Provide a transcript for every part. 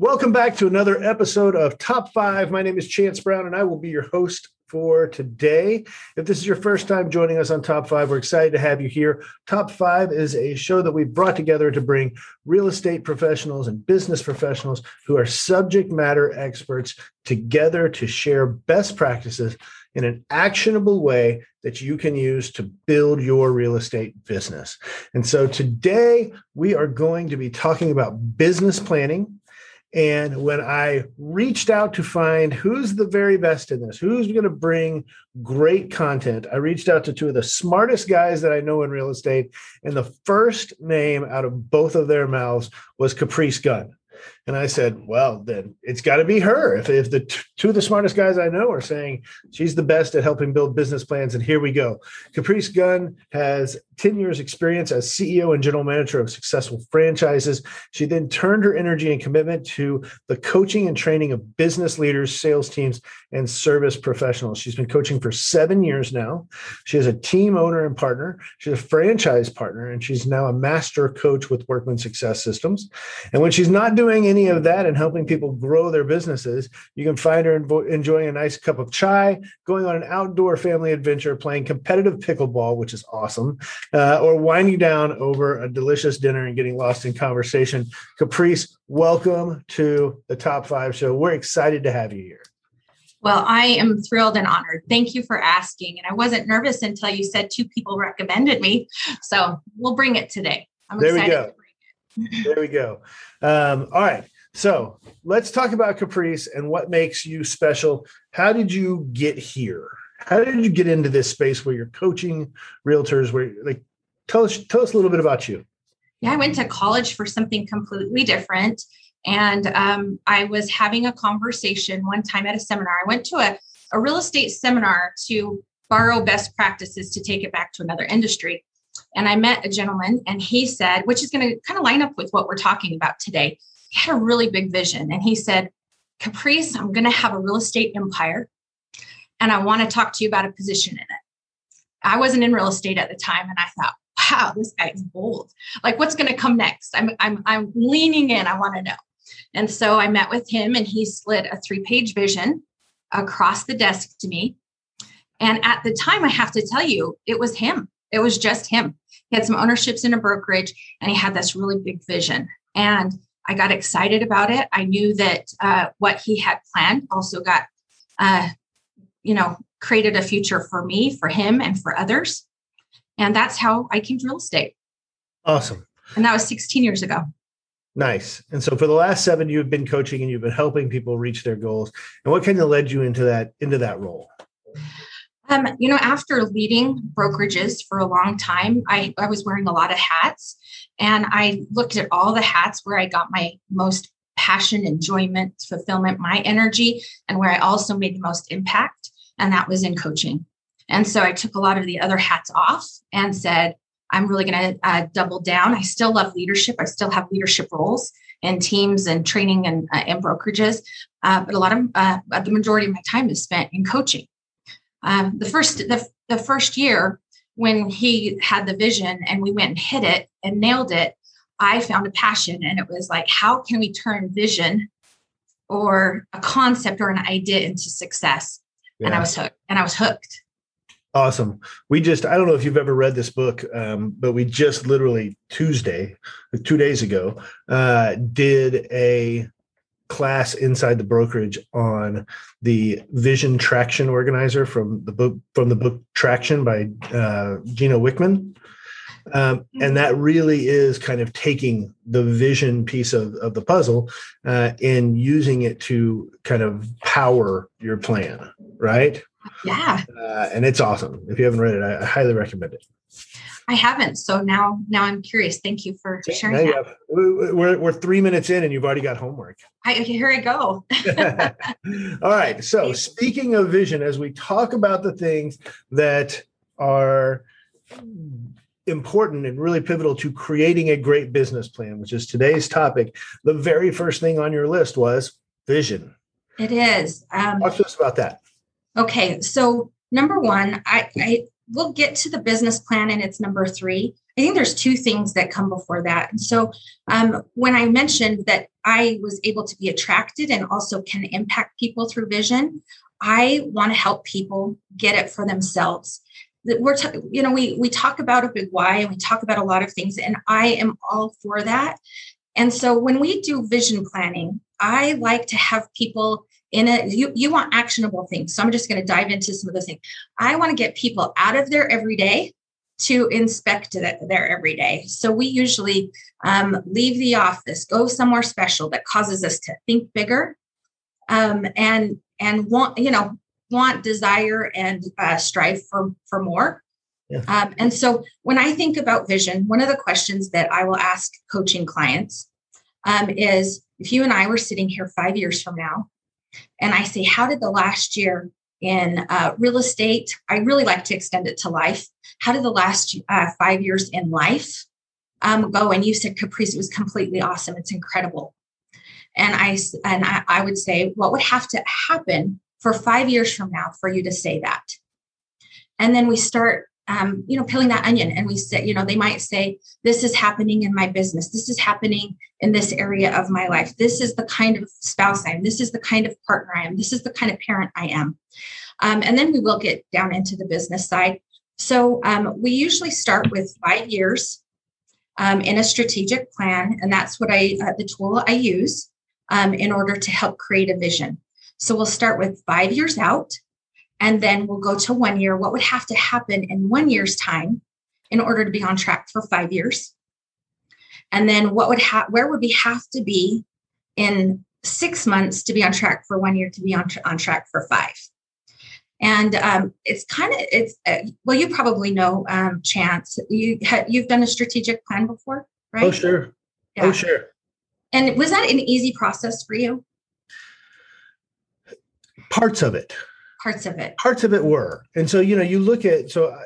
Welcome back to another episode of Top Five. My name is Chance Brown, and I will be your host for today. If this is your first time joining us on Top Five, we're excited to have you here. Top Five is a show that we've brought together to bring real estate professionals and business professionals who are subject matter experts together to share best practices in an actionable way that you can use to build your real estate business. And so today we are going to be talking about business planning and when I reached out to find who's the very best in this, who's going to bring great content, I reached out to two of the smartest guys that I know in real estate. And the first name out of both of their mouths was Caprice Gunn. And I said, well, then it's got to be her. If, if the t- two of the smartest guys I know are saying she's the best at helping build business plans, and here we go. Caprice Gunn has 10 years experience as CEO and general manager of successful franchises. She then turned her energy and commitment to the coaching and training of business leaders, sales teams, and service professionals. She's been coaching for seven years now. She is a team owner and partner. She's a franchise partner, and she's now a master coach with Workman Success Systems. And when she's not doing any of that and helping people grow their businesses, you can find her enjoying a nice cup of chai, going on an outdoor family adventure, playing competitive pickleball, which is awesome uh, or winding down over a delicious dinner and getting lost in conversation. Caprice, welcome to the Top Five Show. We're excited to have you here. Well, I am thrilled and honored. Thank you for asking. And I wasn't nervous until you said two people recommended me. So we'll bring it today. I'm there excited we go. There we go. Um, all right. So let's talk about Caprice and what makes you special. How did you get here? How did you get into this space where you're coaching realtors? Where like tell us tell us a little bit about you. Yeah, I went to college for something completely different, and um, I was having a conversation one time at a seminar. I went to a, a real estate seminar to borrow best practices to take it back to another industry. And I met a gentleman, and he said, which is going to kind of line up with what we're talking about today. He had a really big vision, and he said, Caprice, I'm going to have a real estate empire and I want to talk to you about a position in it. I wasn't in real estate at the time, and I thought, wow, this guy's bold. Like, what's going to come next? I'm, I'm, I'm leaning in. I want to know. And so I met with him, and he slid a three page vision across the desk to me. And at the time, I have to tell you, it was him. It was just him. He had some ownerships in a brokerage, and he had this really big vision. And I got excited about it. I knew that uh, what he had planned also got uh, you know, created a future for me, for him, and for others. And that's how I came to real estate. Awesome. And that was 16 years ago. Nice. And so for the last seven, you've been coaching and you've been helping people reach their goals. And what kind of led you into that into that role? Um, you know, after leading brokerages for a long time, I, I was wearing a lot of hats. And I looked at all the hats where I got my most passion, enjoyment, fulfillment, my energy, and where I also made the most impact. And that was in coaching. And so I took a lot of the other hats off and said, I'm really going to uh, double down. I still love leadership. I still have leadership roles in teams and training and, uh, and brokerages. Uh, but a lot of uh, the majority of my time is spent in coaching. Um, the first the, the first year when he had the vision and we went and hit it and nailed it, I found a passion and it was like, how can we turn vision or a concept or an idea into success? Yeah. And I was hooked and I was hooked. Awesome. We just, I don't know if you've ever read this book, um, but we just literally Tuesday, two days ago, uh, did a class inside the brokerage on the vision traction organizer from the book from the book traction by uh, gino wickman um, and that really is kind of taking the vision piece of, of the puzzle uh, and using it to kind of power your plan, right? Yeah. Uh, and it's awesome. If you haven't read it, I, I, highly recommend it. I haven't. So now, now I'm curious. Thank you for sharing that. Have, we're, we're three minutes in and you've already got homework. I, here I go. All right. So speaking of vision, as we talk about the things that are important and really pivotal to creating a great business plan, which is today's topic, the very first thing on your list was vision. It is. Um, Talk to us about that. Okay, so number one, I, I we'll get to the business plan and it's number three. I think there's two things that come before that. And so um, when I mentioned that I was able to be attracted and also can impact people through vision, I want to help people get it for themselves. We're, t- you know, we we talk about a big why and we talk about a lot of things, and I am all for that. And so when we do vision planning, I like to have people in it. You you want actionable things, so I'm just going to dive into some of those things. I want to get people out of their everyday to inspect their everyday. So we usually um, leave the office, go somewhere special that causes us to think bigger, um, and and want you know want desire and uh, strive for for more yeah. um, and so when i think about vision one of the questions that i will ask coaching clients um, is if you and i were sitting here five years from now and i say how did the last year in uh, real estate i really like to extend it to life. How did the last uh, five years in life um, go? And you said caprice it was completely awesome. It's incredible. And I and I, I would say, what would have to happen for five years from now for you to say that? And then we start um, you know, peeling that onion. And we say, you know, they might say, this is happening in my business. This is happening in this area of my life. This is the kind of spouse I am. This is the kind of partner I am. This is the kind of parent I am. Um, and then we will get down into the business side. So um, we usually start with five years um, in a strategic plan. And that's what I, uh, the tool I use um, in order to help create a vision. So we'll start with five years out, and then we'll go to one year. What would have to happen in one year's time in order to be on track for five years? And then what would have where would we have to be in six months to be on track for one year to be on, on track for five? And um, it's kind of it's uh, well, you probably know um, Chance. You ha- you've done a strategic plan before, right? Oh sure, yeah. oh sure. And was that an easy process for you? Parts of it. Parts of it. Parts of it were. And so, you know, you look at so uh,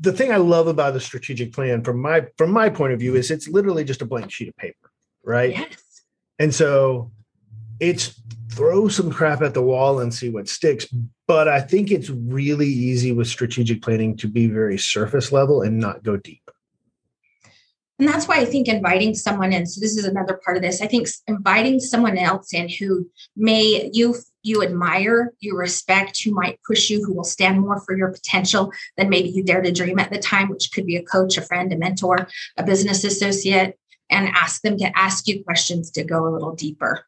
the thing I love about the strategic plan from my from my point of view is it's literally just a blank sheet of paper, right? Yes. And so it's throw some crap at the wall and see what sticks. But I think it's really easy with strategic planning to be very surface level and not go deep. And that's why I think inviting someone in. So this is another part of this. I think inviting someone else in who may you you admire, you respect, who might push you, who will stand more for your potential than maybe you dare to dream at the time, which could be a coach, a friend, a mentor, a business associate, and ask them to ask you questions to go a little deeper.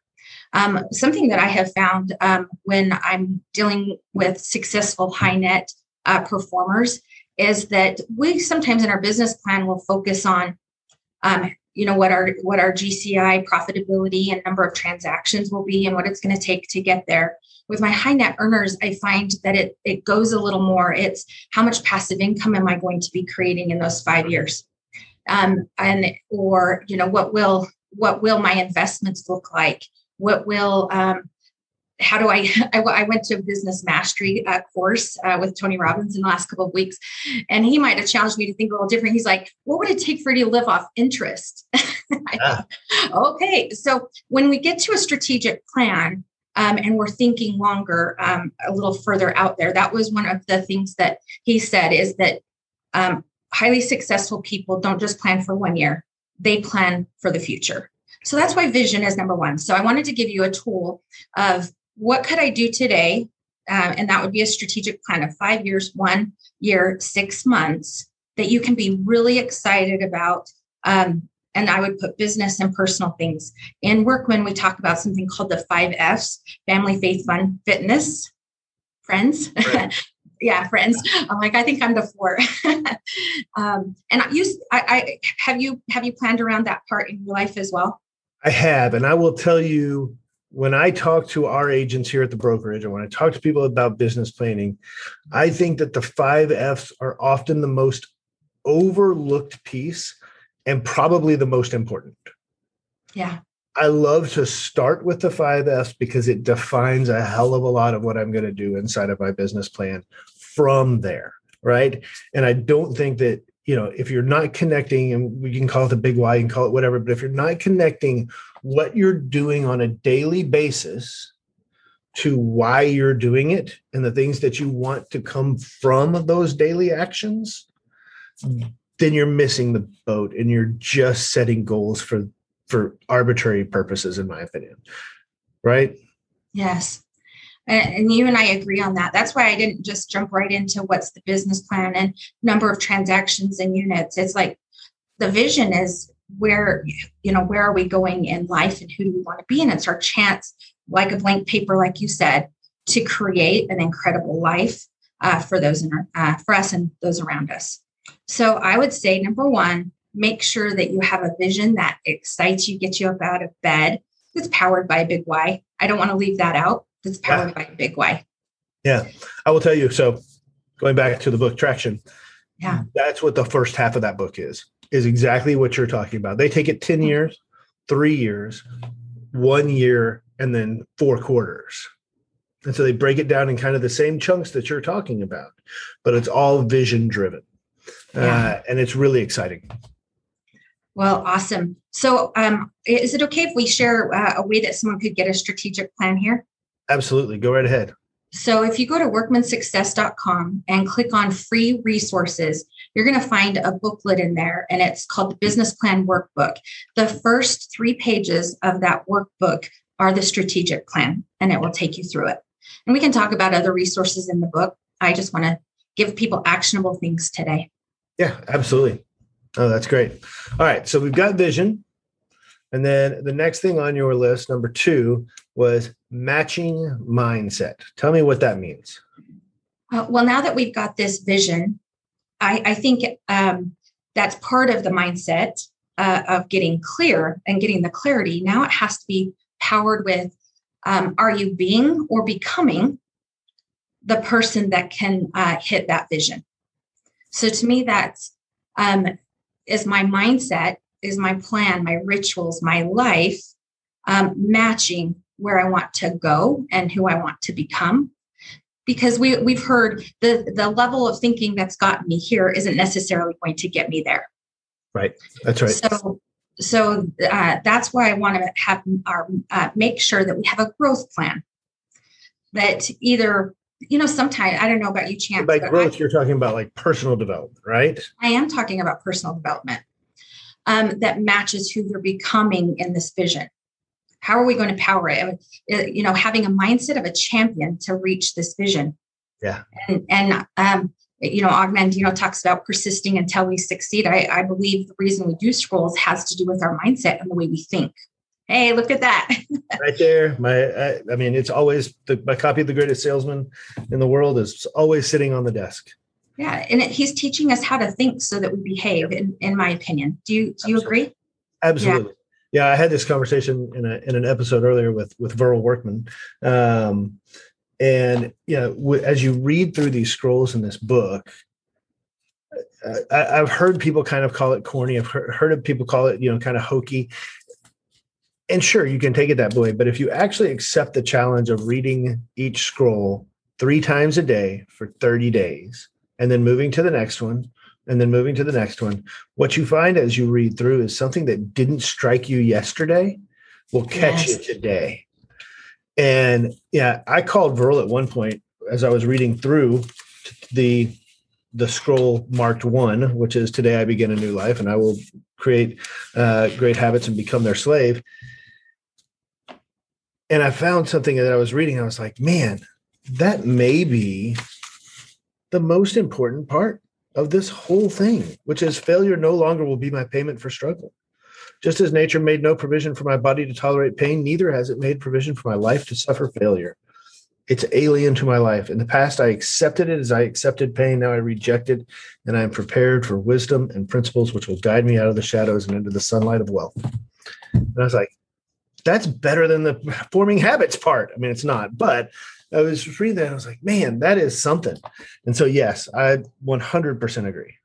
Um, something that I have found um, when I'm dealing with successful high net uh, performers is that we sometimes in our business plan will focus on um, you know what our what our GCI profitability and number of transactions will be and what it's going to take to get there. With my high net earners, I find that it it goes a little more. It's how much passive income am I going to be creating in those five years, um, and or you know what will what will my investments look like? What will um, how do I, I, I went to a business mastery uh, course uh, with Tony Robbins in the last couple of weeks, and he might have challenged me to think a little different. He's like, what would it take for you to live off interest? Yeah. okay. So when we get to a strategic plan um, and we're thinking longer, um, a little further out there, that was one of the things that he said is that um, highly successful people don't just plan for one year, they plan for the future. So that's why vision is number one. So I wanted to give you a tool of what could I do today? Uh, and that would be a strategic plan of five years, one year, six months that you can be really excited about. Um, and I would put business and personal things. In Workman, we talk about something called the five F's family, faith, fun, fitness, friends. yeah, friends. I'm like, I think I'm the four. um, and you, I, I have you have you planned around that part in your life as well? I have, and I will tell you when I talk to our agents here at the brokerage and when I talk to people about business planning, I think that the five F's are often the most overlooked piece and probably the most important. Yeah. I love to start with the five F's because it defines a hell of a lot of what I'm going to do inside of my business plan from there. Right. And I don't think that, you know, if you're not connecting, and we can call it the big why, you can call it whatever, but if you're not connecting what you're doing on a daily basis to why you're doing it and the things that you want to come from those daily actions, then you're missing the boat and you're just setting goals for for arbitrary purposes in my opinion. Right? Yes. And you and I agree on that. That's why I didn't just jump right into what's the business plan and number of transactions and units. It's like the vision is where you know where are we going in life and who do we want to be and it's our chance like a blank paper like you said to create an incredible life uh, for those in our, uh, for us and those around us. So i would say number one make sure that you have a vision that excites you gets you up out of bed. That's powered by a big why i don't want to leave that out. That's powered yeah. by a big why yeah. I will tell you so going back to the book traction yeah. that's what the first half of that book is is exactly what you're talking about. They take it 10 mm-hmm. years, three years, one year, and then four quarters. And so they break it down in kind of the same chunks that you're talking about, but it's all vision driven. Yeah. Uh, and it's really exciting. Well, awesome. So, um, is it okay if we share uh, a way that someone could get a strategic plan here? Absolutely. Go right ahead. So, if you go to workmansuccess.com and click on free resources, you're going to find a booklet in there and it's called the Business Plan Workbook. The first three pages of that workbook are the strategic plan and it will take you through it. And we can talk about other resources in the book. I just want to give people actionable things today. Yeah, absolutely. Oh, that's great. All right. So we've got vision. And then the next thing on your list, number two, was matching mindset. Tell me what that means. Uh, well, now that we've got this vision, I, I think um, that's part of the mindset uh, of getting clear and getting the clarity. Now it has to be powered with um, are you being or becoming the person that can uh, hit that vision? So to me, that's um, is my mindset, is my plan, my rituals, my life um, matching where I want to go and who I want to become because we we've heard the the level of thinking that's gotten me here isn't necessarily going to get me there. Right. That's right. So so uh, that's why I want to have our uh, make sure that we have a growth plan that either you know sometimes I don't know about you, Chance. By growth, I, you're talking about like personal development, right? I am talking about personal development um, that matches who you're becoming in this vision. How are we going to power it? Uh, you know, having a mindset of a champion to reach this vision. Yeah. And and um, you know, Og Mandino, you know, talks about persisting until we succeed. I, I believe the reason we do scrolls has to do with our mindset and the way we think. Hey, look at that. right there. My, I, I, mean, it's always the, my copy of The Greatest Salesman in the World is always sitting on the desk. Yeah. And it, he's teaching us how to think so that we behave, in, in my opinion. Do you, do you agree? Absolutely. Yeah yeah, I had this conversation in a in an episode earlier with with Verl Workman, um, and you know, w- as you read through these scrolls in this book, I, have heard people kind of call it corny. I've heard, heard of people call it you know kind of hokey. And sure, you can take it that way, but if you actually accept the challenge of reading each scroll three times a day for 30 days, and then moving to the next one, and then moving to the next one, what you find as you read through is something that didn't strike you yesterday will catch yes. you today. And yeah, I called Verl at one point as I was reading through the the scroll marked one, which is today I begin a new life and I will create uh, great habits and become their slave. And I found something that I was reading. I was like, man, that may be the most important part of this whole thing, which is failure no longer will be my payment for struggle. Just as nature made no provision for my body to tolerate pain, neither has it made provision for my life to suffer failure. It's alien to my life. In the past, I accepted it as I accepted pain. Now I reject it, and I am prepared for wisdom and principles which will guide me out of the shadows and into the sunlight of wealth. And I was like, that's better than the forming habits part. I mean, it's not, but I was reading that. I was like, man, that is something. And so, yes, I 100% agree.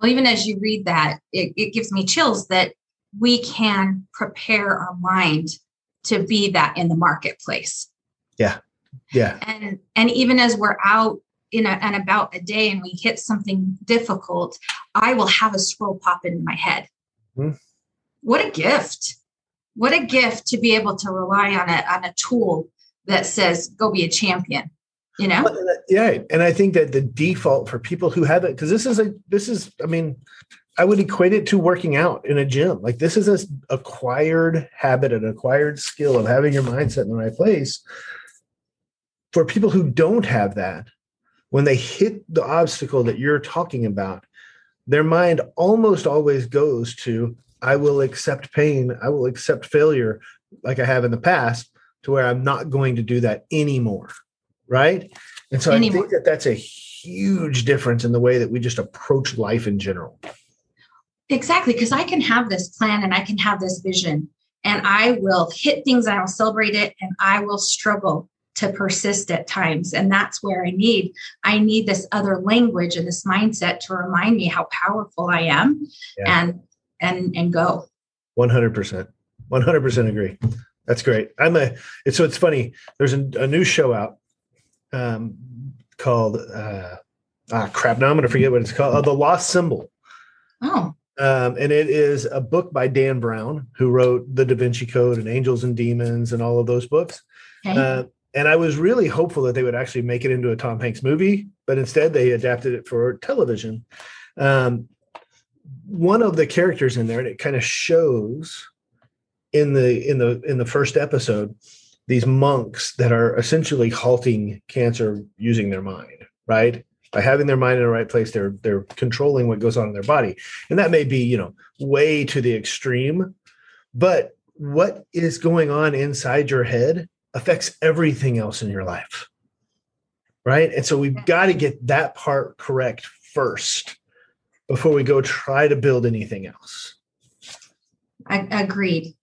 Well, even as you read that, it, it gives me chills that we can prepare our mind to be that in the marketplace. Yeah. Yeah. And and even as we're out in a, and about a day and we hit something difficult, I will have a scroll pop into my head. Mm-hmm. What a gift. What a gift to be able to rely on a, on a tool that says go be a champion you know? Uh, yeah and i think that the default for people who have it because this is a this is i mean i would equate it to working out in a gym. Like this is an acquired habit an acquired skill of having your mindset in the right place. For people who don't have that when they hit the obstacle that you're talking about their mind almost always goes to i will accept pain. I will accept failure like i have in the past to where i'm not going to do that anymore right? And so anymore. I think that that's a huge difference in the way that we just approach life in general. Exactly, because I can have this plan and I can have this vision, and I will hit things and I will celebrate it, and I will struggle to persist at times and that's where i need i need this other language and this mindset to remind me how powerful i am yeah. and and and go 100% 100% agree that's great i'm a it's so it's funny there's a, a new show out um, called uh, ah crap. Now I'm going to forget what it's called. Uh, the Lost Symbol. Oh. Um, and it is a book by Dan Brown, who wrote The Da Vinci Code and Angels and Demons and all of those books. Okay. Uh, and I was really hopeful that they would actually make it into a Tom Hanks movie, but instead they adapted it for television. Um, one of the characters in there, and it kind of shows in the in the in the first episode these monks that are essentially halting cancer using their mind, right? By having their mind in the right place, they're they're controlling what goes on in their body. And that may be, you know, way to the extreme, but what is going on inside your head affects everything else in your life. Right? And so we've got to get that part correct first before we go try to build anything else. Agreed.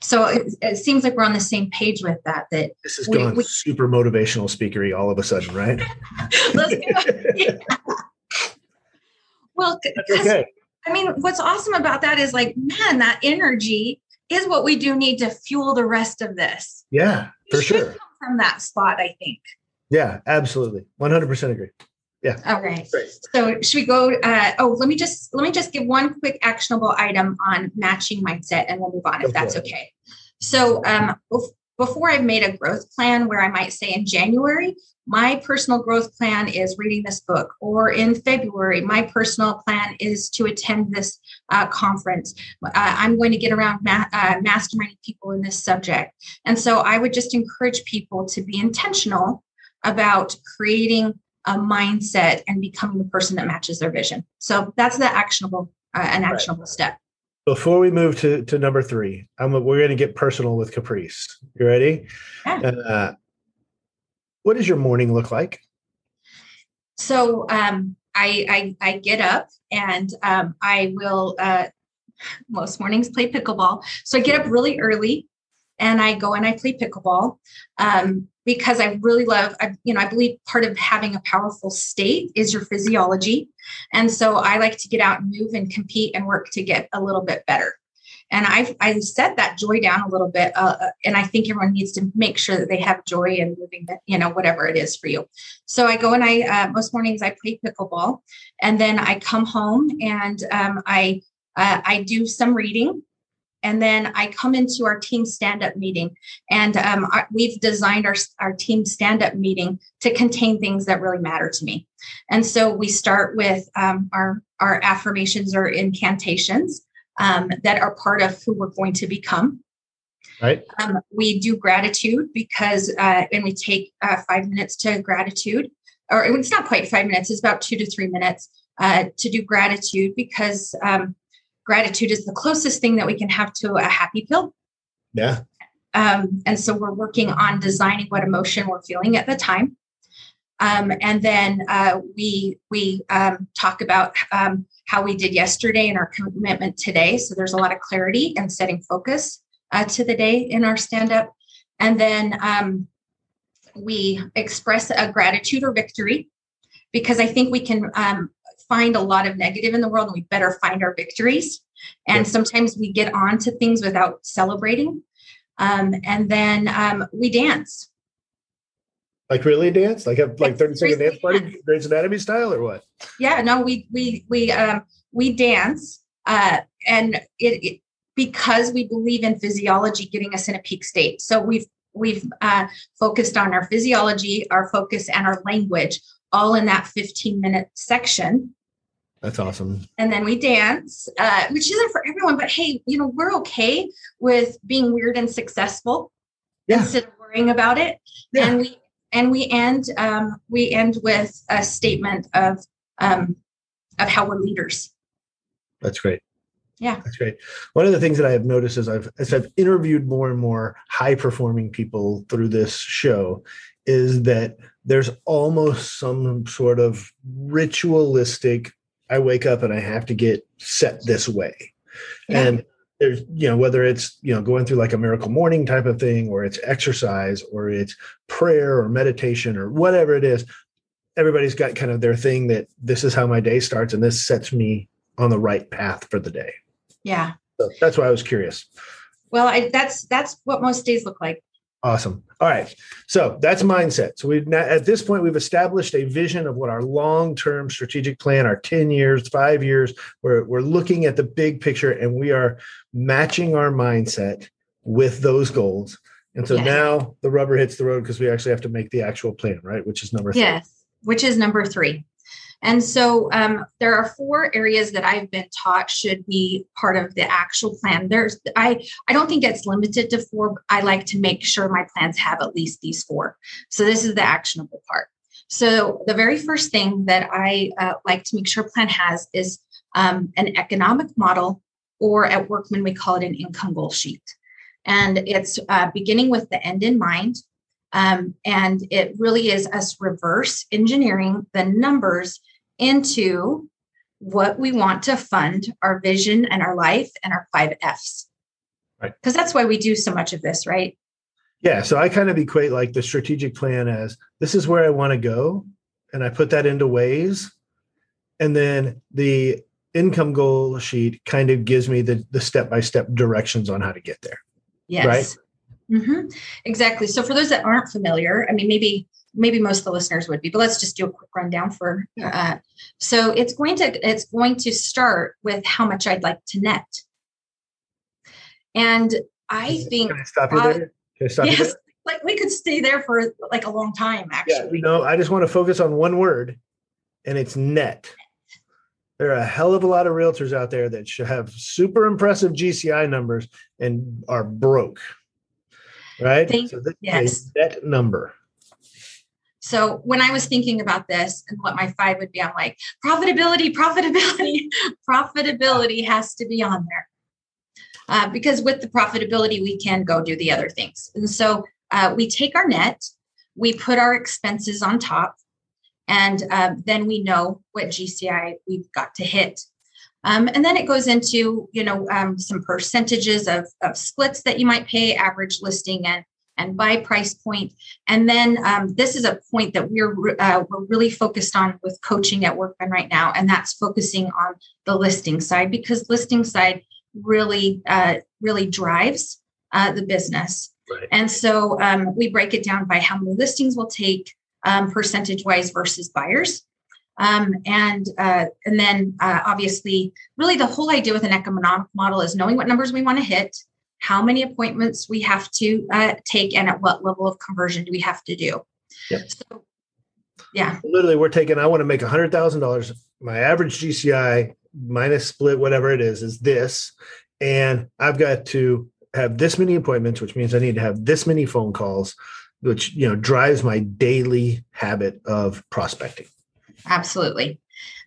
So it, it, seems like we're on the same page with that. That this is going super motivational speakery all of a sudden, right? Let's go. Well, okay. I mean, what's awesome about that is like, man, that energy is what we do need to fuel the rest of this. Yeah, for sure. from that spot, I think. Yeah, absolutely, one hundred percent agree. Yeah. All right. Great. So should we go? Uh, oh, let me just let me just give one quick actionable item on matching mindset, and we'll move on if that's okay. So um, before I've made a growth plan, where I might say in January, my personal growth plan is reading this book, or in February, my personal plan is to attend this uh, conference. Uh, I'm going to get around ma- uh, masterminding people in this subject. And so I would just encourage people to be intentional about creating a mindset and becoming the person that matches their vision. So that's the actionable, uh, an actionable right. step. Before we move to, to number three, I'm, we're going to get personal with Caprice. You ready? Yeah. Uh, what does your morning look like? So um, I, I, I get up and um, I will uh, most mornings play pickleball. So I get up really early and I go and I play pickleball. Um, because I really love, I, you know, I believe part of having a powerful state is your physiology. And so I like to get out and move and compete and work to get a little bit better. And I've, I've set that joy down a little bit. Uh, uh and I think everyone needs to make sure that they have joy in moving, you know, whatever it is for you. So I go and I, uh, most mornings I play pickleball and then I come home and um, I, uh, I do some reading and then I come into our team stand up meeting, and um, our, we've designed our, our team stand up meeting to contain things that really matter to me. And so we start with um, our, our affirmations or incantations um, that are part of who we're going to become. Right. Um, we do gratitude because, uh, and we take uh, five minutes to gratitude, or it's not quite five minutes, it's about two to three minutes uh, to do gratitude because um, gratitude is the closest thing that we can have to a happy pill. Yeah. Um, and so we're working on designing what emotion we're feeling at the time. Um, and then uh, we we um, talk about um, how we did yesterday and our commitment today. So there's a lot of clarity and setting focus uh, to the day in our stand up. And then um, we express a gratitude or victory because I think we can um, find a lot of negative in the world and we better find our victories. And sometimes we get on to things without celebrating. Um, and then um, we dance. Like really dance? Like have like 30 second dance party, Grey's Anatomy style or what? Yeah, no, we we we um we dance uh and it, it because we believe in physiology getting us in a peak state. So we've we've uh, focused on our physiology, our focus, and our language, all in that 15 minute section. That's awesome. And then we dance, uh, which isn't for everyone, but hey, you know, we're okay with being weird and successful Yeah. instead of worrying about it. Yeah. And we and we end um, we end with a statement of um, of how we're leaders. That's great. Yeah. That's great. One of the things that I have noticed as I've as I've interviewed more and more high performing people through this show is that there's almost some sort of ritualistic I wake up and I have to get set this way. Yeah. And there's you know whether it's you know going through like a miracle morning type of thing or it's exercise or it's prayer or meditation or whatever it is everybody's got kind of their thing that this is how my day starts and this sets me on the right path for the day Yeah. so that's why I was curious. Well, I, that's that's what most days look like. Awesome. All right. So that's mindset. So we've now, at this point, we've established a vision of what our long-term strategic plan, our 10 years, five years, we're, we're looking at the big picture and we are matching our mindset with those goals. And so Yes. now the rubber hits the road because we actually have to make the actual plan, right? Which is number three. Yes, which is number three. And so um, there are four areas that I've been taught should be part of the actual plan. There's I I don't think it's limited to four. I like to make sure my plans have at least these four. So this is the actionable part. So the very first thing that I uh, like to make sure plan has is um, an economic model, or at Workman we call it an income goal sheet, and it's uh, beginning with the end in mind. Um, and it really is us reverse engineering the numbers into what we want to fund our vision and our life and our five F's. Right. Because that's why we do so much of this, right? Yeah. So I kind of equate like the strategic plan as this is where I want to go. And I put that into ways. And then the income goal sheet kind of gives me the the step-by-step directions on how to get there. Yes. hmm Exactly. So for those that aren't familiar, I mean, maybe maybe most of the listeners would be, but let's just do a quick rundown for. Uh, so it's going to it's going to start with how much I'd like to net, and I think Can I stop you there? Can I stop you yes, there? like we could stay there for like a long time. Yeah. Actually, No, I just want to focus on one word, and it's net. There are a hell of a lot of realtors out there that should have super impressive GCI numbers and are broke. Right? Thank- so this yes. is a net number. So when I was thinking about this and what my five would be, I'm like, profitability, profitability, profitability has to be on there. Uh, because with the profitability, we can go do the other things. And so uh, we take our net, we put our expenses on top, and um, then we know what GCI we've got to hit. Um, and then it goes into, you know, um, some percentages of, of splits that you might pay, average listing and and by price point. And then um, this is a point that we're uh, we're really focused on with coaching at Workman right now, and that's focusing on the listing side because listing side really uh, really drives uh, the business. Right. And so um, we break it down by how many listings we'll take um, percentage wise versus buyers. Um, and uh, and then uh, obviously, really the whole idea with an economic model is knowing what numbers we want to hit, how many appointments we have to uh, take, and at what level of conversion do we have to do. Yep. So, yeah, Literally, we're taking, I want to make a hundred thousand dollars. My average GCI minus split, whatever it is, is this. And I've got to have this many appointments, which means I need to have this many phone calls, which you know drives my daily habit of prospecting. absolutely.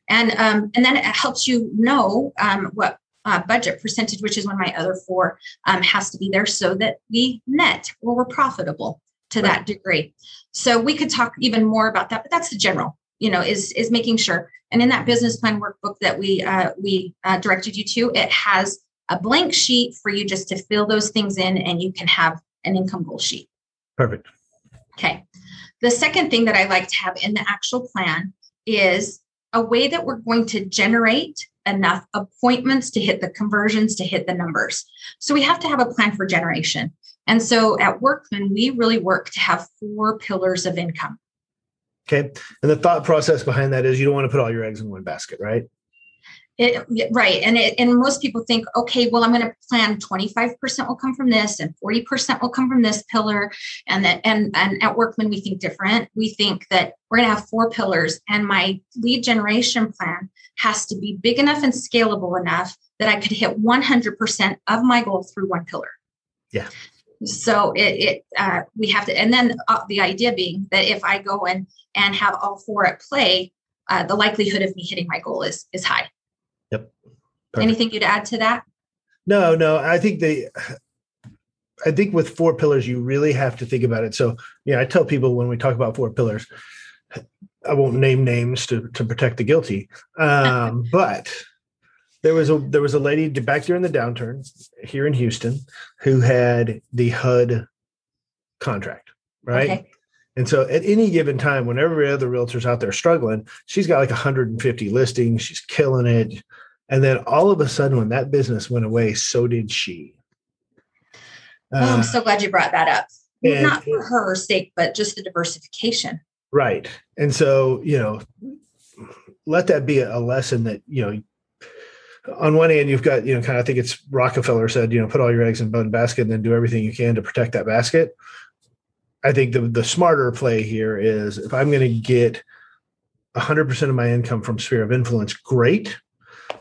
And um, and then it helps you know um, what uh, budget percentage, which is one of my other four, um, has to be there so that we net or we're profitable to Right. that degree. So we could talk even more about that, but that's the general. You know, is is making sure. And in that business plan workbook that we uh, we uh, directed you to, it has a blank sheet for you just to fill those things in, and you can have an income goal sheet. Perfect. Okay. The second thing that I like to have in the actual plan is a way that we're going to generate enough appointments to hit the conversions, to hit the numbers. So we have to have a plan for generation. And so at Workman, we really work to have four pillars of income. Okay. And the thought process behind that is you don't want to put all your eggs in one basket, right? It, right. And it, and most people think, okay, well, I'm going to plan 25% will come from this and 40% will come from this pillar. And that, and, and at Workman, we think different. We think that we're going to have four pillars and my lead generation plan has to be big enough and scalable enough that I could hit 100% of my goal through one pillar. Yeah. So it, it uh, we have to, and then uh, the idea being that if I go in and have all four at play, uh, the likelihood of me hitting my goal is is high. Perfect. Anything you'd add to that? No, no. I think they. I think with four pillars, you really have to think about it. So, yeah, I tell people when we talk about four pillars, I won't name names to to protect the guilty, um, but there was a there was a lady back during the downturn here in Houston who had the HUD contract, right? Okay. And so at any given time, when every other realtor's out there struggling, she's got like 150 listings, she's killing it. And then all of a sudden, when that business went away, so did she. Uh, oh, I'm uh, so glad you brought that up. Not for her sake, but just the diversification. Right. And so, you know, let that be a lesson that, you know, on one hand, you've got, you know, kind of, I think it's Rockefeller said, you know, put all your eggs in one basket and then do everything you can to protect that basket. I think the, the smarter play here is if I'm going to get 100% of my income from sphere of influence, great.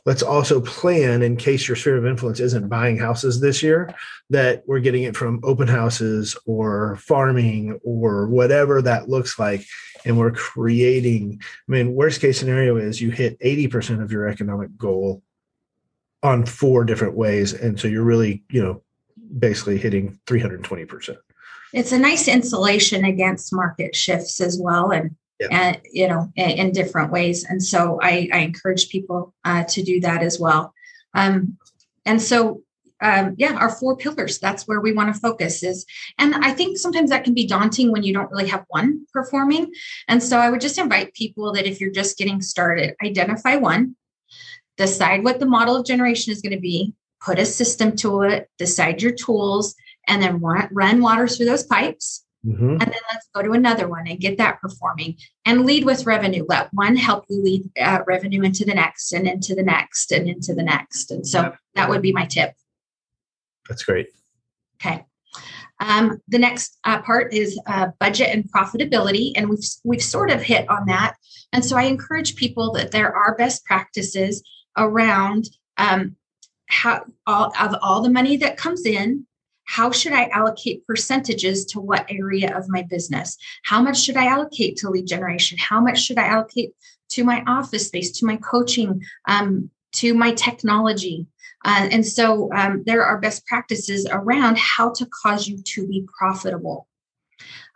Let's also plan in case your sphere of influence isn't buying houses this year, that we're getting it from open houses or farming or whatever that looks like. And we're creating, I mean, worst case scenario is you hit 80% of your economic goal on four different ways. And so you're really, you know, basically hitting 320%. It's a nice insulation against market shifts as well. And, and you know, in, in, different ways. And so I, I encourage people uh, to do that as well. Um, and so um, yeah, our four pillars. That's where we want to focus is. And I think sometimes that can be daunting when you don't really have one performing. And so I would just invite people that if you're just getting started, identify one, decide what the model of generation is going to be, put a system to it, decide your tools, and then run water through those pipes. Mm-hmm. And then let's go to another one and get that performing and lead with revenue. Let one help you lead uh, revenue into the next and into the next and into the next. And so that would be my tip. That's great. Okay. Um, the next uh, part is uh, budget and profitability, and we've we've sort of hit on that. And so I encourage people that there are best practices around um, how all of all the money that comes in how should i allocate percentages to what area of my business? How much should i allocate to lead generation? How much should i allocate to my office space to my coaching um, to my technology? Uh, and so um, there are best practices around how to cause you to be profitable.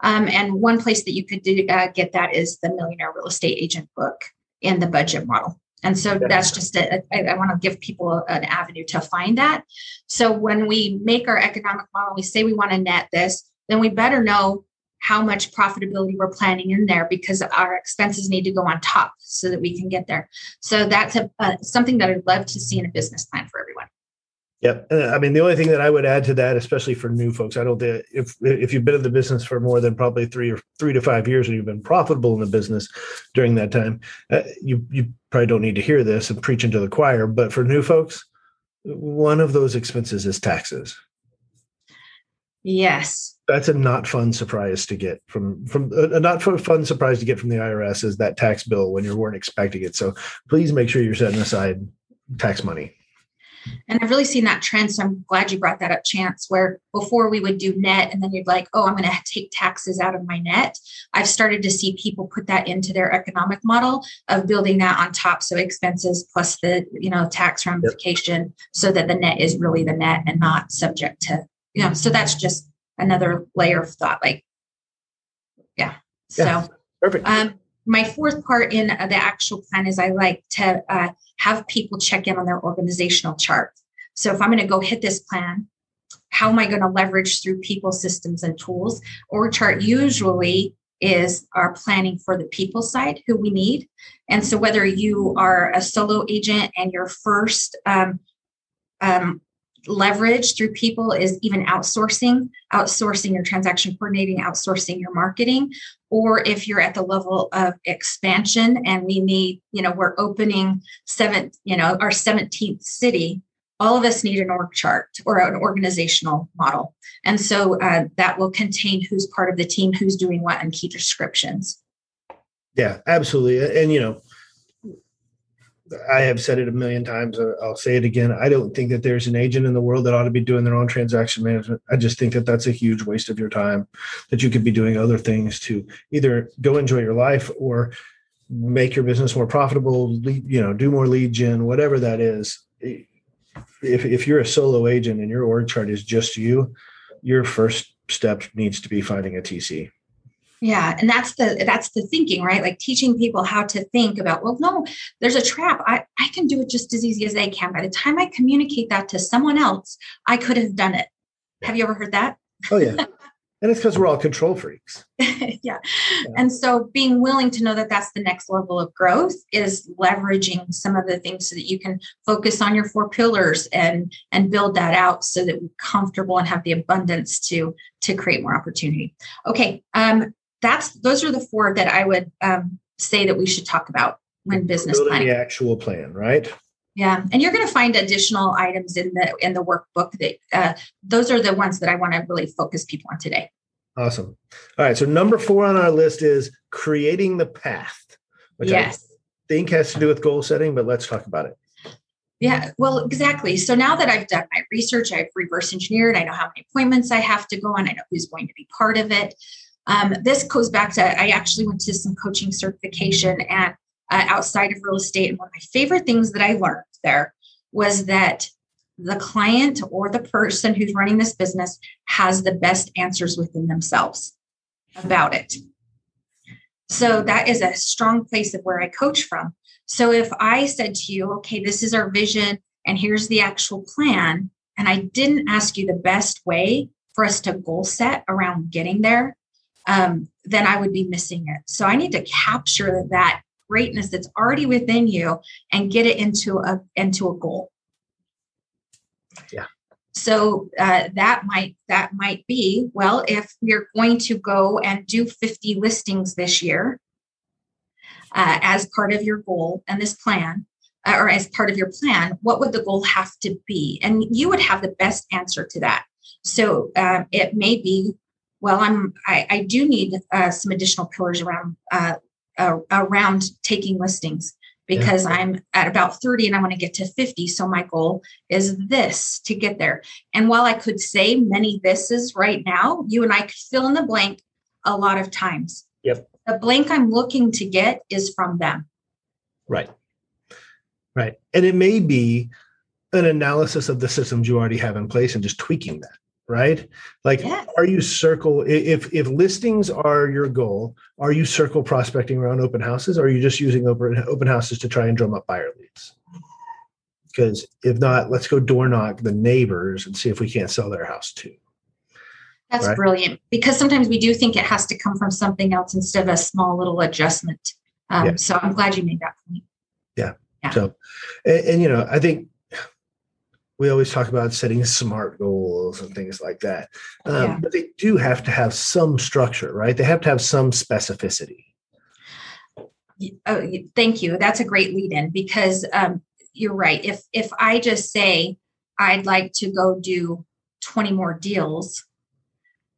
Um, and one place that you could do, uh, get that is the millionaire real estate agent book and the budget model and so that's just a, I, I want to give people an avenue to find that. So when we make our economic model, we say we want to net this, then we better know how much profitability we're planning in there because our expenses need to go on top so that we can get there. So that's a, uh, something that I'd love to see in a business plan for. Yep. I mean, the only thing that I would add to that, especially for new folks, I don't think if if you've been in the business for more than probably three or three to five years, and you've been profitable in the business during that time, uh, you you probably don't need to hear this and preach into the choir. But for new folks, one of those expenses is taxes. Yes. That's a not fun surprise to get from from a not fun surprise to get from the IRS is that tax bill when you weren't expecting it. So please make sure you're setting aside tax money. And I've really seen that trend. So I'm glad you brought that up, Chance, where before we would do net and then you'd like, oh, I'm going to take taxes out of my net. I've started to see people put that into their economic model of building that on top. So expenses plus the, you know, tax ramification yep. so that the net is really the net and not subject to, you know, so that's just another layer of thought. Like, yeah. yeah. So perfect. Um, my fourth part in the actual plan is I like to uh, have people check in on their organizational chart. So if I'm going to go hit this plan, how am I going to leverage through people, systems, and tools? Org chart usually is our planning for the people side, who we need. And so whether you are a solo agent and your first um, um, leverage through people is even outsourcing, outsourcing your transaction coordinating, outsourcing your marketing, or if you're at the level of expansion and we need, you know, we're opening seventh, you know, our 17th city, all of us need an org chart or an organizational model. And so uh, that will contain who's part of the team, who's doing what, and key descriptions. Yeah, absolutely. And, you know, I have said it a million times. I'll say it again. I don't think that there's an agent in the world that ought to be doing their own transaction management. I just think that that's a huge waste of your time, that you could be doing other things to either go enjoy your life or make your business more profitable, you know, do more lead gen, whatever that is. If, if you're a solo agent and your org chart is just you, your first step needs to be finding a TC yeah and that's the that's the thinking right? Like teaching people how to think about well no there's a trap. I i can do it just as easy as they can. By the time i communicate that to someone else i could have done it. Have you ever heard that? Oh yeah. And it's because we're all control freaks. Yeah. yeah. and so being willing to know that that's the next level of growth is leveraging some of the things so that you can focus on your four pillars and and build that out so that we're comfortable and have the abundance to to create more opportunity. Okay um that's those are the four that I would um, say that we should talk about when business Building planning. The actual plan, right? Yeah, and you're going to find additional items in the in the workbook that uh, those are the ones that I want to really focus people on today. Awesome. All right, so number four on our list is creating the path, which yes. I think has to do with goal setting, but let's talk about it. Yeah, well, exactly. So now that I've done my research, I've reverse engineered, I know how many appointments I have to go on, I know who's going to be part of it. Um, this goes back to I actually went to some coaching certification and uh, outside of real estate. And one of my favorite things that I learned there was that the client or the person who's running this business has the best answers within themselves about it. So that is a strong place of where I coach from. So if I said to you, okay, this is our vision and here's the actual plan, and I didn't ask you the best way for us to goal set around getting there, um, then I would be missing it. So I need to capture that greatness that's already within you and get it into a into a goal. Yeah. So uh, that might that might be well if we're going to go and do 50 listings this year uh, as part of your goal and this plan uh, or as part of your plan what would the goal have to be and you would have the best answer to that so uh, it may be well, I'm I, I do need uh, some additional pillars around uh, uh, around taking listings because yeah. I'm at about 30 and I want to get to 50. So my goal is this to get there. And while I could say many thises right now, you and I could fill in the blank a lot of times. Yep. The blank I'm looking to get is from them. Right. Right. And it may be an analysis of the systems you already have in place and just tweaking that right like yes. are you circle if if listings are your goal are you circle prospecting around open houses or are you just using open open houses to try and drum up buyer leads because if not let's go door knock the neighbors and see if we can't sell their house too that's right? brilliant because sometimes we do think it has to come from something else instead of a small little adjustment um, yeah. so i'm glad you made that point yeah, yeah. so and, and you know i think we always talk about setting smart goals and things like that. Um, yeah. But they do have to have some structure, right? They have to have some specificity. Oh, thank you. That's a great lead in because um, you're right. If if I just say I'd like to go do 20 more deals,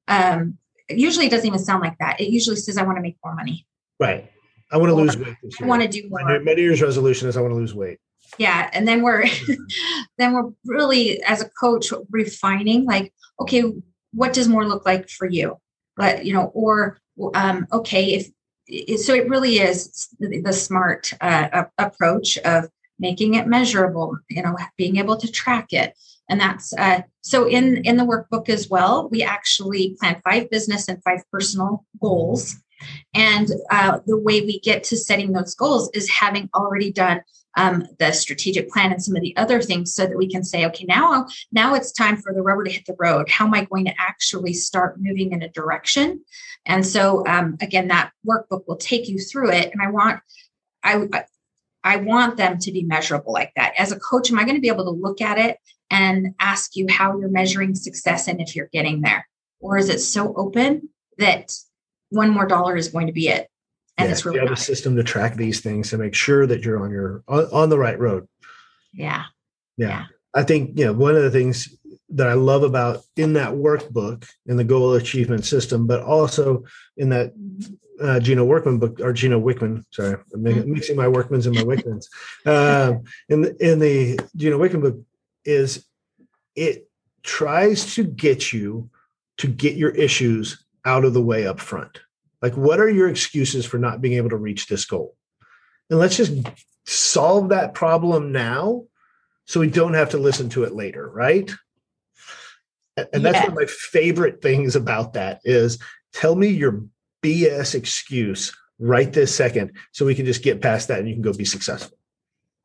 um, usually it doesn't even sound like that. It usually says I want to make more money. Right. I want to lose weight. I want to do more. My New Year's resolution is I want to lose weight yeah and then we're then we're really as a coach refining like okay what does more look like for you? But you know or um okay if so it really is the smart uh, approach of making it measurable you know being able to track it. And that's uh, so in in the workbook as well we actually plan five business and five personal goals. And uh, the way we get to setting those goals is having already done um, the strategic plan and some of the other things so that we can say okay now now it's time for the rubber to hit the road how am i going to actually start moving in a direction and so um, again that workbook will take you through it and i want I, I want them to be measurable like that. As a coach, am I going to be able to look at it and ask you how you're measuring success and if you're getting there? Or is it so open that one more dollar is going to be it? And yeah, it's really you have not. a system to track these things to make sure that you're on your on, on the right road. Yeah. yeah. Yeah. I think, you know, one of the things that I love about in that workbook in the goal achievement system, but also in that uh, Gino Workman book or Gino Wickman. Sorry, I'm mm-hmm. mixing my Workmans and my Wickmans. uh, in the, in the Gino Wickman book is it tries to get you to get your issues out of the way up front. Like, what are your excuses for not being able to reach this goal? And let's just solve that problem now so we don't have to listen to it later, right? And that's one of my favorite things about that is tell me your BS excuse right this second so we can just get past that and you can go be successful.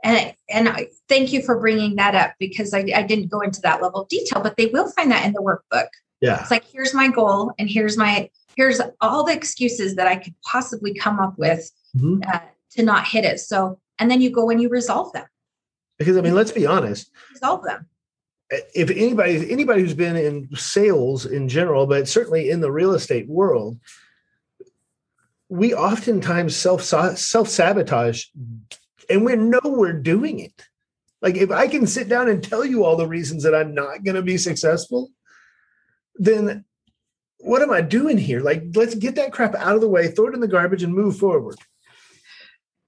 And, and I, thank you for bringing that up because I, I didn't go into that level of detail, but they will find that in the workbook. Yeah. It's like, here's my goal and here's my, here's all the excuses that I could possibly come up with mm-hmm. uh, to not hit it. So, and then you go and you resolve them. Because I mean, let's be honest. Resolve them if anybody anybody who's been in sales in general, but certainly in the real estate world, we oftentimes self self sabotage, and we know we're doing it. Like if I can sit down and tell you all the reasons that I'm not going to be successful, then what am I doing here? Like let's get that crap out of the way, throw it in the garbage, and move forward.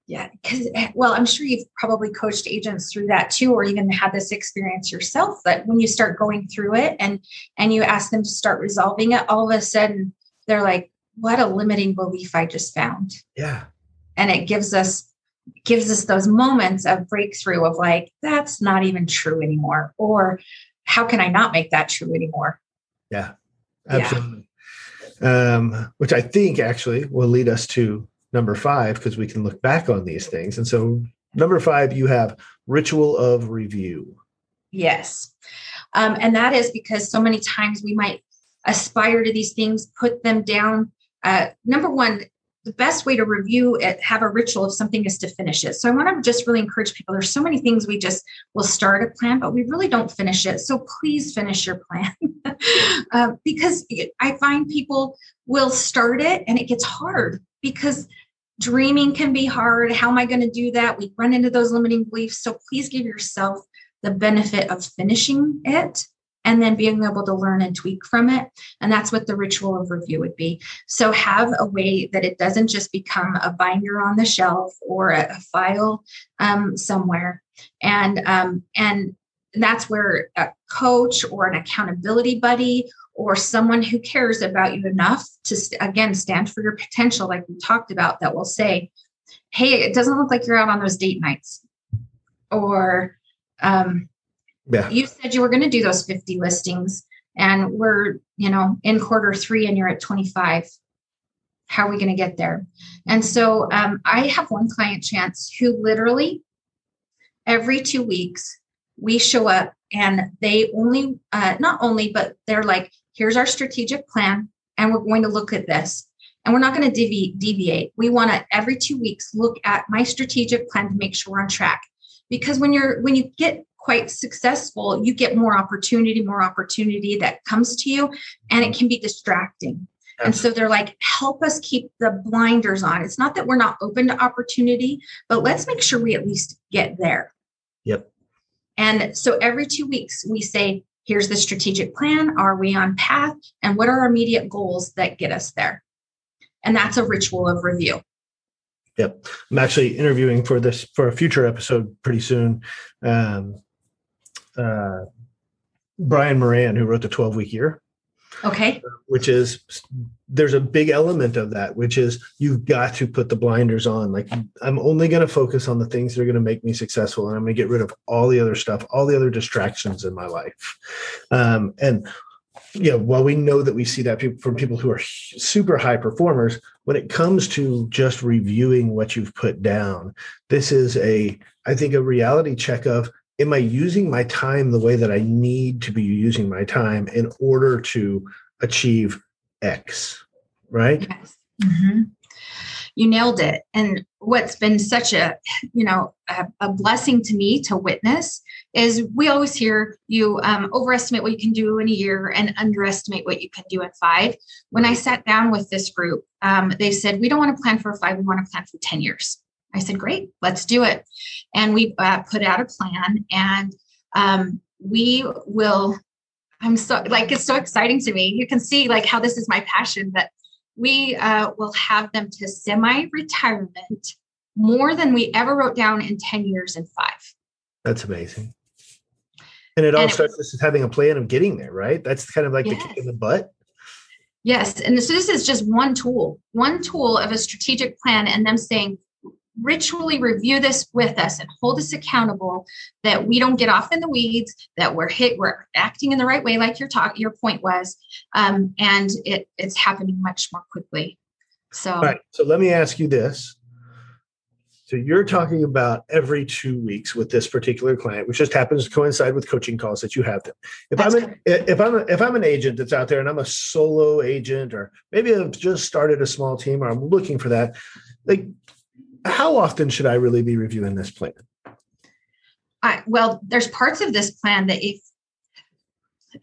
Yeah, because eh, well, I'm sure you've probably coached agents through that too, or even had this experience yourself. That when you start going through it and and you ask them to start resolving it, all of a sudden they're like, "What a limiting belief I just found." Yeah, and it gives us gives us those moments of breakthrough of like, "That's not even true anymore," or "How can I not make that true anymore?" Yeah, absolutely. Yeah. Um, which I think actually will lead us to number five because we can look back on these things. And so, number five, you have ritual of review. Yes. Um, and that is because so many times we might aspire to these things, put them down. Uh, number one, the best way to review it, have a ritual of something is to finish it. So I want to just really encourage people. There's so many things we just will start a plan, but we really don't finish it. So please finish your plan uh, because I find people will start it and it gets hard because dreaming can be hard. How am I going to do that? We run into those limiting beliefs. So please give yourself the benefit of finishing it and then being able to learn and tweak from it. And that's what the ritual of review would be. So have a way that it doesn't just become a binder on the shelf or a, file um, somewhere. And um, and that's where a coach or an accountability buddy or someone who cares about you enough to again stand for your potential like we talked about that will say hey it doesn't look like you're out on those date nights or um, yeah. you said you were going to do those 50 listings and we're you know in quarter three and you're at 25 how are we going to get there and so um, i have one client chance who literally every two weeks we show up and they only uh, not only but they're like here's our strategic plan, and we're going to look at this. And we're not going to devi- deviate. We want to every two weeks look at my strategic plan to make sure we're on track. Because when you're when you get quite successful, you get more opportunity, more opportunity that comes to you, and it can be distracting. And so they're like, help us keep the blinders on. It's not that we're not open to opportunity, but let's make sure we at least get there. Yep. And so every two weeks, we say, here's the strategic plan. Are we on path? And what are our immediate goals that get us there? And that's a ritual of review. Yep. I'm actually interviewing for this for a future episode pretty soon. Um, uh, Brian Moran, who wrote the 12 week year. Okay. Which is there's a big element of that, which is you've got to put the blinders on. Like I'm only going to focus on the things that are going to make me successful, and I'm going to get rid of all the other stuff, all the other distractions in my life. Um, and yeah, while we know that we see that people from people who are super high performers, when it comes to just reviewing what you've put down, this is a, I think, a reality check of am I using my time the way that I need to be using my time in order to achieve X? Right. Yes. Mm-hmm. You nailed it. And what's been such a, you know, a, a blessing to me to witness is we always hear you um, overestimate what you can do in a year and underestimate what you can do in five. When I sat down with this group, um, they said, we don't want to plan for five, we want to plan for 10 years. I said, great, let's do it. And we uh, put out a plan and um, we will i'm so like it's so exciting to me. You can see like how this is my passion that we uh, will have them to semi-retirement more than we ever wrote down in 10 years and five. That's amazing. And it all and starts with having a plan of getting there right? That's kind of like yes. the kick in the butt. Yes and so this is just one tool one tool of a strategic plan and them saying ritually review this with us and hold us accountable that we don't get off in the weeds that we're hit we're acting in the right way like your talk your point was um, and it it's happening much more quickly. So right. So let me ask you this. So you're talking about every two weeks with this particular client, which just happens to coincide with coaching calls that you have them. If that's I'm an, if I'm a, if I'm an agent that's out there and I'm a solo agent, or maybe I've just started a small team, or I'm looking for that, like how often should I really be reviewing this plan? I, well, there's parts of this plan that if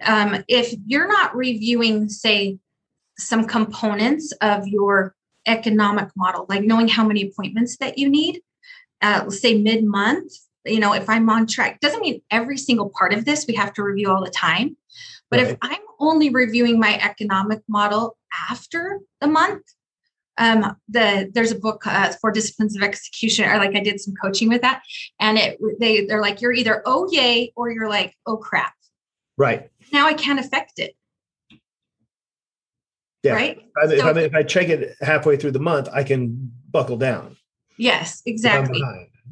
um, if you're not reviewing, say, some components of your economic model, like knowing how many appointments that you need, uh, say mid month, you know, if I'm on track, doesn't mean every single part of this we have to review all the time. But right. if I'm only reviewing my economic model after the month, um, the there's a book uh, four disciplines of execution or like i did some coaching with that. And it they they're like you're either oh yay or you're like oh crap. Right. Now i can't affect it. Yeah. Right? I mean, so, if, I mean, if i check it halfway through the month i can buckle down. Yes exactly.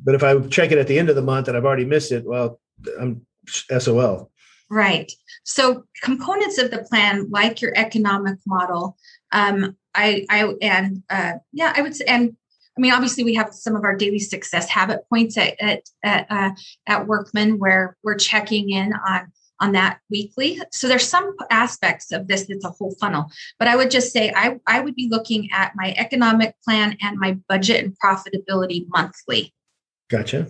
but if i check it at the end of the month and i've already missed it well i'm sol right. So components of the plan like your economic model um, I, I, and uh, yeah, I would say, and I mean, obviously, we have some of our daily success habit points at at at, uh, at Workman where we're checking in on on that weekly. So there's some aspects of this that's a whole funnel. But I would just say I I would be looking at my economic plan and my budget and profitability monthly. Gotcha.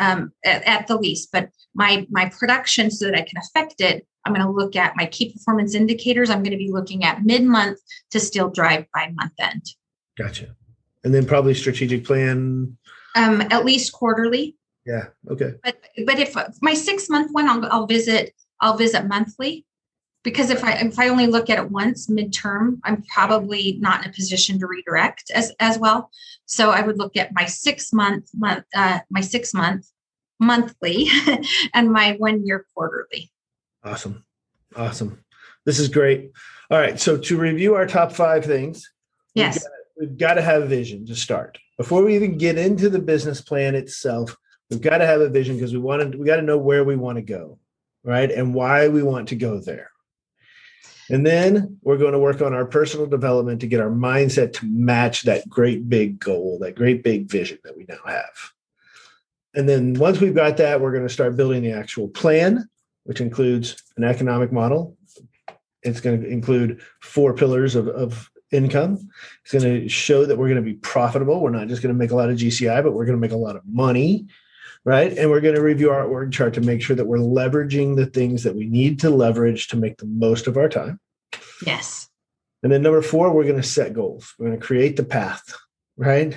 Um, at, at the least, but my my production so that I can affect it I'm going to look at my key performance indicators. I'm going to be looking at mid month to still drive by month end. Gotcha. And then probably strategic plan. Um, at least quarterly. Yeah. Okay. But but if my six month one, I'll, I'll visit. I'll visit monthly because if I if I only look at it once midterm, I'm probably not in a position to redirect as as well. So I would look at my six month month uh, my six month monthly and my one year quarterly. Awesome. Awesome. This is great. All right. So to review our top five things, yes, we've got, to have a vision to start. Before we even get into the business plan itself, we've got to have a vision because we want to we got to know where we want to go, right? And why we want to go there. And then we're going to work on our personal development to get our mindset to match that great big goal, that great big vision that we now have. And then once we've got that, we're going to start building the actual plan which includes an economic model. It's going to include four pillars of, of income. It's going to show that we're going to be profitable. We're not just going to make a lot of GCI, but we're going to make a lot of money, right? And we're going to review our org chart to make sure that we're leveraging the things that we need to leverage to make the most of our time. Yes. And then number four, we're going to set goals. We're going to create the path, right?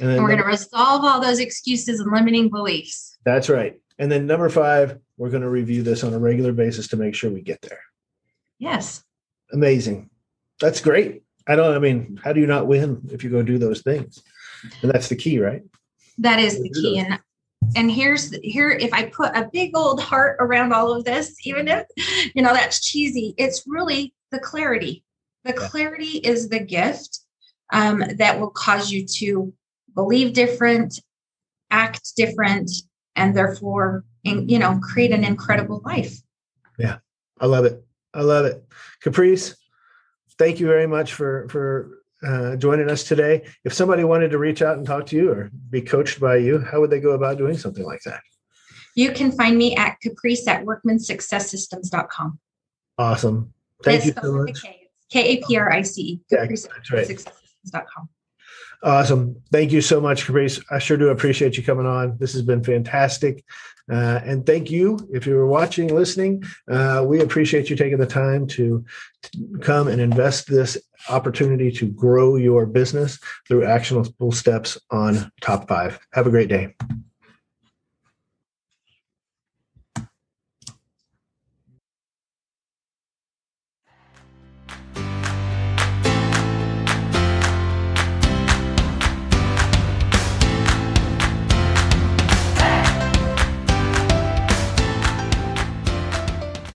And, and we're going to resolve all those excuses and limiting beliefs. That's right. And then number five, we're going to review this on a regular basis to make sure we get there. Yes. Amazing. That's great. I don't, I mean, how do you not win if you go do those things? And that's the key, right? That is the key. And and here's here if i put a big old heart around all of this even if you know that's cheesy it's really the clarity. The clarity is the gift um, that will cause you to believe different act different and therefore you know create an incredible life. Yeah. I love it. I love it. Kaprice thank you very much for for uh, joining us today. If somebody wanted to reach out and talk to you or be coached by you how would they go about doing something like that? You can find me at kaprice at workmansuccesssystems.com awesome. Thank you so much. K-a-p-r-i-c-e yeah, that's right. Awesome. Thank you so much, Kaprice. I sure do appreciate you coming on. This has been fantastic. Uh, and thank you if you were watching, listening. Uh, we appreciate you taking the time to, to come and invest this opportunity to grow your business through actionable steps on top five. Have a great day.